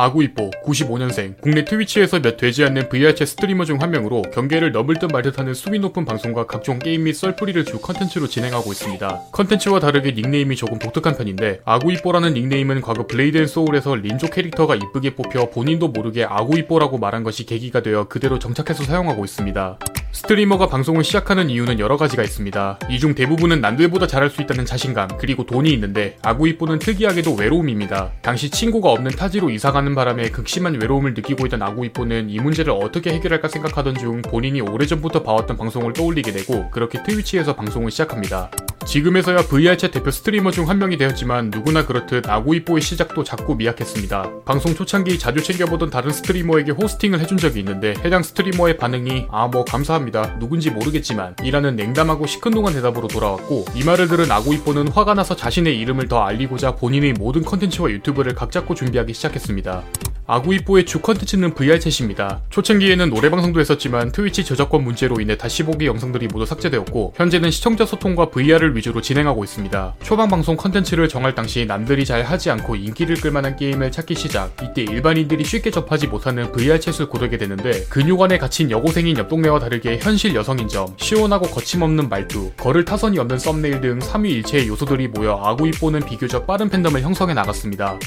아구이뽀 95년생 국내 Twitch에서 몇 되지 않는 VRChat streamer 중 한 명으로 경계를 넘을 듯 말 듯하는 수위 높은 방송과 각종 게임 및 썰풀이를 주 컨텐츠로 진행하고 있습니다. 컨텐츠와 다르게 닉네임이 조금 독특한 편인데 아구이뽀라는 닉네임은 과거 Blade and Soul에서 린조 캐릭터가 이쁘게 뽑혀 본인도 모르게 아구이뽀라고 말한 것이 계기가 되어 그대로 정착해서 사용하고 있습니다. streamer가 방송을 시작하는 이유는 여러 가지가 있습니다. 이 중 대부분은 남들보다 잘할 수 있다는 자신감, 그리고 돈이 있는데 아구이뽀는 특이하게도 외로움입니다. 당시 친구가 없는 타지로 이사가는 바람에 극심한 외로움을 느끼고 있던 아구이뽀는 이 문제를 어떻게 해결할까 생각하던 중 본인이 오래전부터 봐왔던 방송을 떠올리게 되고 그렇게 Twitch에서 방송을 시작합니다. 지금에서야 VRChat 대표 스트리머 중 한 명이 되었지만 누구나 그렇듯 아구이뽀의 시작도 작고 미약했습니다. 방송 초창기 자주 챙겨보던 다른 streamer에게 hosting을 해준 적이 있는데 해당 streamer의 반응이 아 뭐 감사합니다 누군지 모르겠지만 이라는 냉담하고 시큰둥한 대답으로 돌아왔고 이 말을 들은 아구이뽀는 화가 나서 자신의 이름을 더 알리고자 본인의 모든 컨텐츠와 YouTube를 각 잡고 준비하기 시작했습니다. 아구이뽀의 주 컨텐츠는 VRChat입니다. 초창기에는 노래방송도 했었지만 Twitch 저작권 문제로 인해 다시 보기 영상들이 모두 삭제되었고 현재는 시청자 소통과 VR을 위주로 진행하고 있습니다. 초반 방송 컨텐츠를 정할 당시 남들이 잘 하지 않고 인기를 끌만한 게임을 찾기 시작 이때 일반인들이 쉽게 접하지 못하는 VRChat을 고르게 되는데 근육안에 갇힌 여고생인 옆 동네와 다르게 현실 여성인 점, 시원하고 거침없는 말투, 거를 타선이 없는 썸네일 등 삼위일체의 요소들이 모여 아구이뽀는 비교적 빠른 팬덤을 형성해 나갔습니다.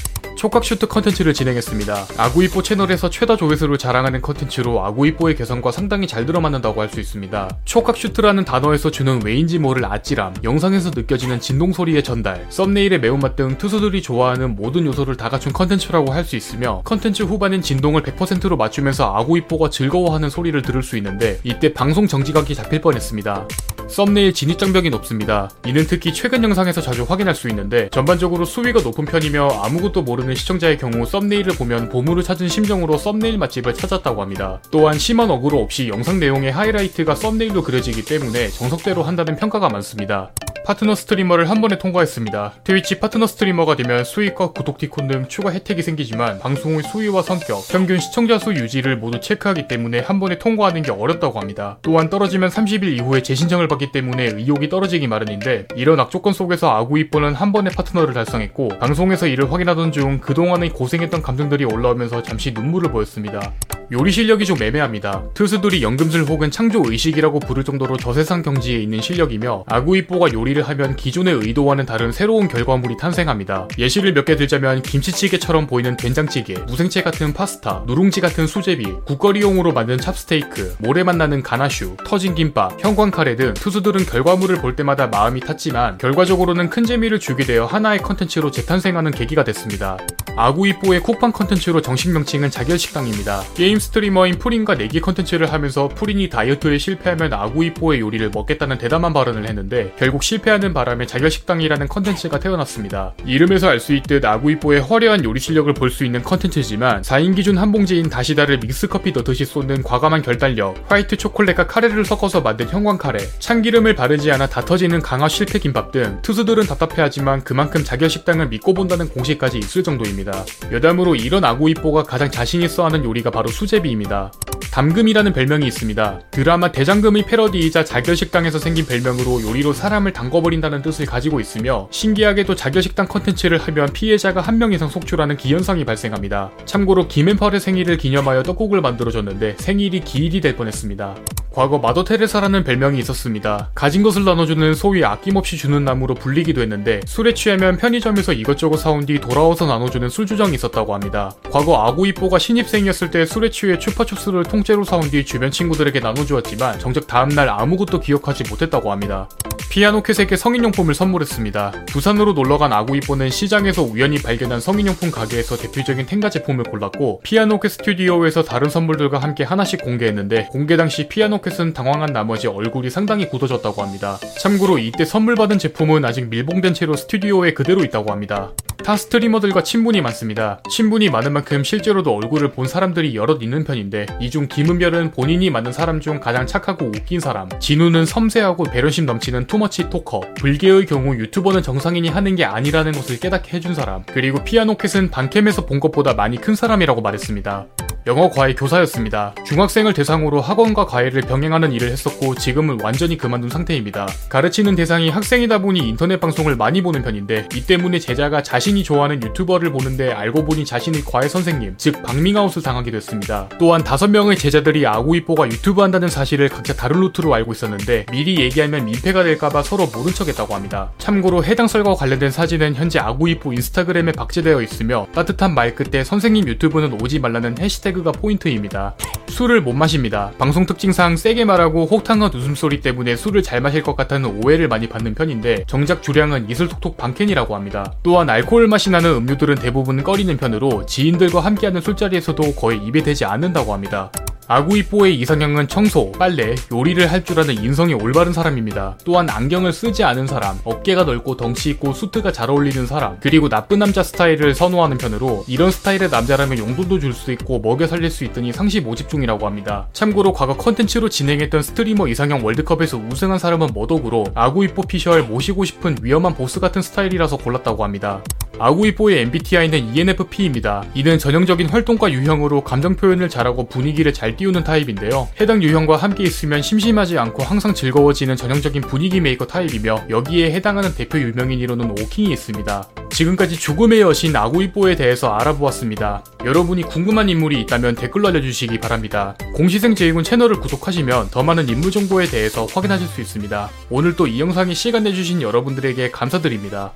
촉각 슈트 컨텐츠를 진행했습니다. 아구이뽀 채널에서 최다 조회수를 자랑하는 컨텐츠로 아구이뽀의 개성과 상당히 잘 들어맞는다고 할 수 있습니다. 촉각 슈트라는 단어에서 주는 왜인지 모를 아찔함, 영상에서 느껴지는 진동 소리의 전달, thumbnail의 매운맛 등 투수들이 좋아하는 모든 요소를 다 갖춘 컨텐츠라고 할 수 있으며 컨텐츠 후반인 진동을 100%로 맞추면서 아구이뽀가 즐거워하는 소리를 들을 수 있는데 이때 방송 정지각이 잡힐 뻔했습니다. 썸네일 진입장벽이 높습니다. 이는 특히 최근 영상에서 자주 확인할 수 있는데 전반적으로 수위가 높은 편이며 아무것도 모르는 시청자의 경우 thumbnail을 보면 보물을 찾은 심정으로 썸네일 맛집을 찾았다고 합니다. 또한 심한 어그로 없이 영상 내용의 하이라이트가 thumbnail로 그려지기 때문에 정석대로 한다는 평가가 많습니다. 파트너 streamer를 한 번에 통과했습니다. Twitch 파트너 streamer가 되면 수익과 구독 티콘 등 추가 혜택이 생기지만 방송의 수위와 성격, 평균 시청자 수 유지를 모두 체크하기 때문에 한 번에 통과하는 게 어렵다고 합니다. 또한 떨어지면 30일 이후에 재신청을 받기 때문에 의욕이 떨어지기 마련인데 이런 악조건 속에서 아구이뽀는 한 번에 파트너를 달성했고 방송에서 이를 확인하던 중 그동안의 고생했던 감정들이 올라오면서 잠시 눈물을 보였습니다. 요리 실력이 좀 애매합니다. 투수들이 연금술 혹은 창조 의식이라고 부를 정도로 저세상 경지에 있는 실력이며 아구이뽀가 요리를 하면 기존의 의도와는 다른 새로운 결과물이 탄생합니다. 예시를 몇 개 들자면 김치찌개처럼 보이는 된장찌개, 무생채 같은 파스타, 누룽지 같은 수제비, 국거리용으로 만든 찹스테이크, 모래맛 나는 가나슈, 터진 김밥, 형광카레 등 투수들은 결과물을 볼 때마다 마음이 탔지만 결과적으로는 큰 재미를 주게 되어 하나의 컨텐츠로 재탄생하는 계기가 됐습니다. 아구이뽀의 쿡방 컨텐츠로 정식 명칭은 자결식당입니다. 게임 streamer인 프린과 내기 컨텐츠를 하면서 프린이 다이어트에 실패하면 아구이뽀의 요리를 먹겠다는 대담한 발언을 했는데 결국 실패하는 바람에 자결식당이라는 컨텐츠가 태어났습니다. 이름에서 알 수 있듯 아구이뽀의 화려한 요리 실력을 볼 수 있는 컨텐츠지만 4인 기준 한 봉지인 다시다를 믹스커피 넣듯이 쏟는 과감한 결단력, 화이트 초콜릿과 카레를 섞어서 만든 형광 카레, 참기름을 바르지 않아 다 터지는 강화 실패 김밥 등 투수들은 답답해하지만 그만큼 자결식당을 믿고 본다는 공식까지 있을 정도입니다. 여담으로 이런 아구이뽀가 가장 자신 있어 하는 요리가 바로 수제비입니다. 담금이라는 별명이 있습니다. 드라마 대장금의 패러디이자 자결식당에서 생긴 별명으로 요리로 사람을 담궈버린다는 뜻을 가지고 있으며 신기하게도 자결식당 컨텐츠를 하면 피해자가 한 명 이상 속출하는 기현상이 발생합니다. 참고로 김앤펄의 생일을 기념하여 떡국을 만들어줬는데 생일이 기일이 될 뻔했습니다. 과거 마더 테레사라는 별명이 있었습니다. 가진 것을 나눠주는 소위 아낌없이 주는 나무로 불리기도 했는데 술에 취하면 편의점에서 이것저것 사온 뒤 돌아와서 나눠주는 술주정이 있었다고 합니다. 과거 아구이뽀가 신입생이었을 때 술에 취해 추파춥스를 통째로 사온 뒤 주변 친구들에게 나눠주었지만 정작 다음날 아무것도 기억하지 못했다고 합니다. 피아노 캣에게 성인용품을 선물했습니다. 부산으로 놀러간 아구이뽀는 시장에서 우연히 발견한 성인용품 가게에서 대표적인 텐가 제품을 골랐고 피아노 캣 스튜디오에서 다른 선물들과 함께 하나씩 공개했는데 공개 당시 피아노 캣은 당황한 나머지 얼굴이 상당히 굳어졌다고 합니다. 참고로 이때 선물 받은 제품은 아직 밀봉된 채로 스튜디오에 그대로 있다고 합니다. 타 스트리머들과 친분이 많습니다. 친분이 많은 만큼 실제로도 얼굴을 본 사람들이 여럿 있는 편인데 이 중 김은별은 본인이 만난 사람 중 가장 착하고 웃긴 사람, 진우는 섬세하고 배려심 넘치는 too much talker, 불개의 경우 유튜버는 정상인이 하는 게 아니라는 것을 깨닫게 해준 사람, 그리고 피아노 캣은 방캠에서 본 것보다 많이 큰 사람이라고 말했습니다. 영어 과외 교사였습니다. 중학생을 대상으로 학원과 과외를 병행하는 일을 했었고 지금은 완전히 그만둔 상태입니다. 가르치는 대상이 학생이다 보니 인터넷 방송을 많이 보는 편인데 이 때문에 제자가 자신이 좋아하는 유튜버를 보는데 알고 보니 자신의 과외 선생님, 즉 박밍아웃을 당하게 됐습니다. 또한 다섯 명의 제자들이 아구이뽀가 유튜브 한다는 사실을 각자 다른 루트로 알고 있었는데 미리 얘기하면 민폐가 될까봐 서로 모른 척했다고 합니다. 참고로 해당 썰과 관련된 사진은 현재 아구이뽀 인스타그램에 박제되어 있으며 따뜻한 말 끝에 선생님 유튜브는 오지 말라는 해시태그 가 포인트입니다. 술을 못 마십니다. 방송 특징상 세게 말하고 호탕한 웃음소리 때문에 술을 잘 마실 것 같다는 오해를 많이 받는 편인데 정작 주량은 이슬톡톡 반캔이라고 합니다. 또한 알코올 맛이 나는 음료들은 대부분 꺼리는 편으로 지인들과 함께하는 술자리에서도 거의 입에 대지 않는다고 합니다. 아구이뽀의 이상형은 청소, 빨래, 요리를 할 줄 아는 인성이 올바른 사람입니다. 또한 안경을 쓰지 않은 사람, 어깨가 넓고 덩치 있고 수트가 잘 어울리는 사람, 그리고 나쁜 남자 스타일을 선호하는 편으로 이런 스타일의 남자라면 용돈도 줄 수 있고 먹여 살릴 수 있다니 상시 모집 중이라고 합니다. 참고로 과거 컨텐츠로 진행했던 스트리머 이상형 월드컵에서 우승한 사람은 머독으로 아구이뽀 피셜 모시고 싶은 위험한 보스 같은 스타일이라서 골랐다고 합니다. 아구이뽀의 MBTI는 ENFP입니다. 이는 전형적인 활동가 유형으로 감정 표현을 잘하고 분위기를 잘 띄우는 타입인데요. 해당 유형과 함께 있으면 심심하지 않고 항상 즐거워지는 전형적인 분위기 메이커 타입이며 여기에 해당하는 대표 유명인으로는 오킹이 있습니다. 지금까지 죽음의 여신 아구이뽀에 대해서 알아보았습니다. 여러분이 궁금한 인물이 있다면 댓글로 알려주시기 바랍니다. 공시생 제이군 채널을 구독하시면 더 많은 인물 정보에 대해서 확인하실 수 있습니다. 오늘 또 이 영상에 시간 내주신 여러분들에게 감사드립니다.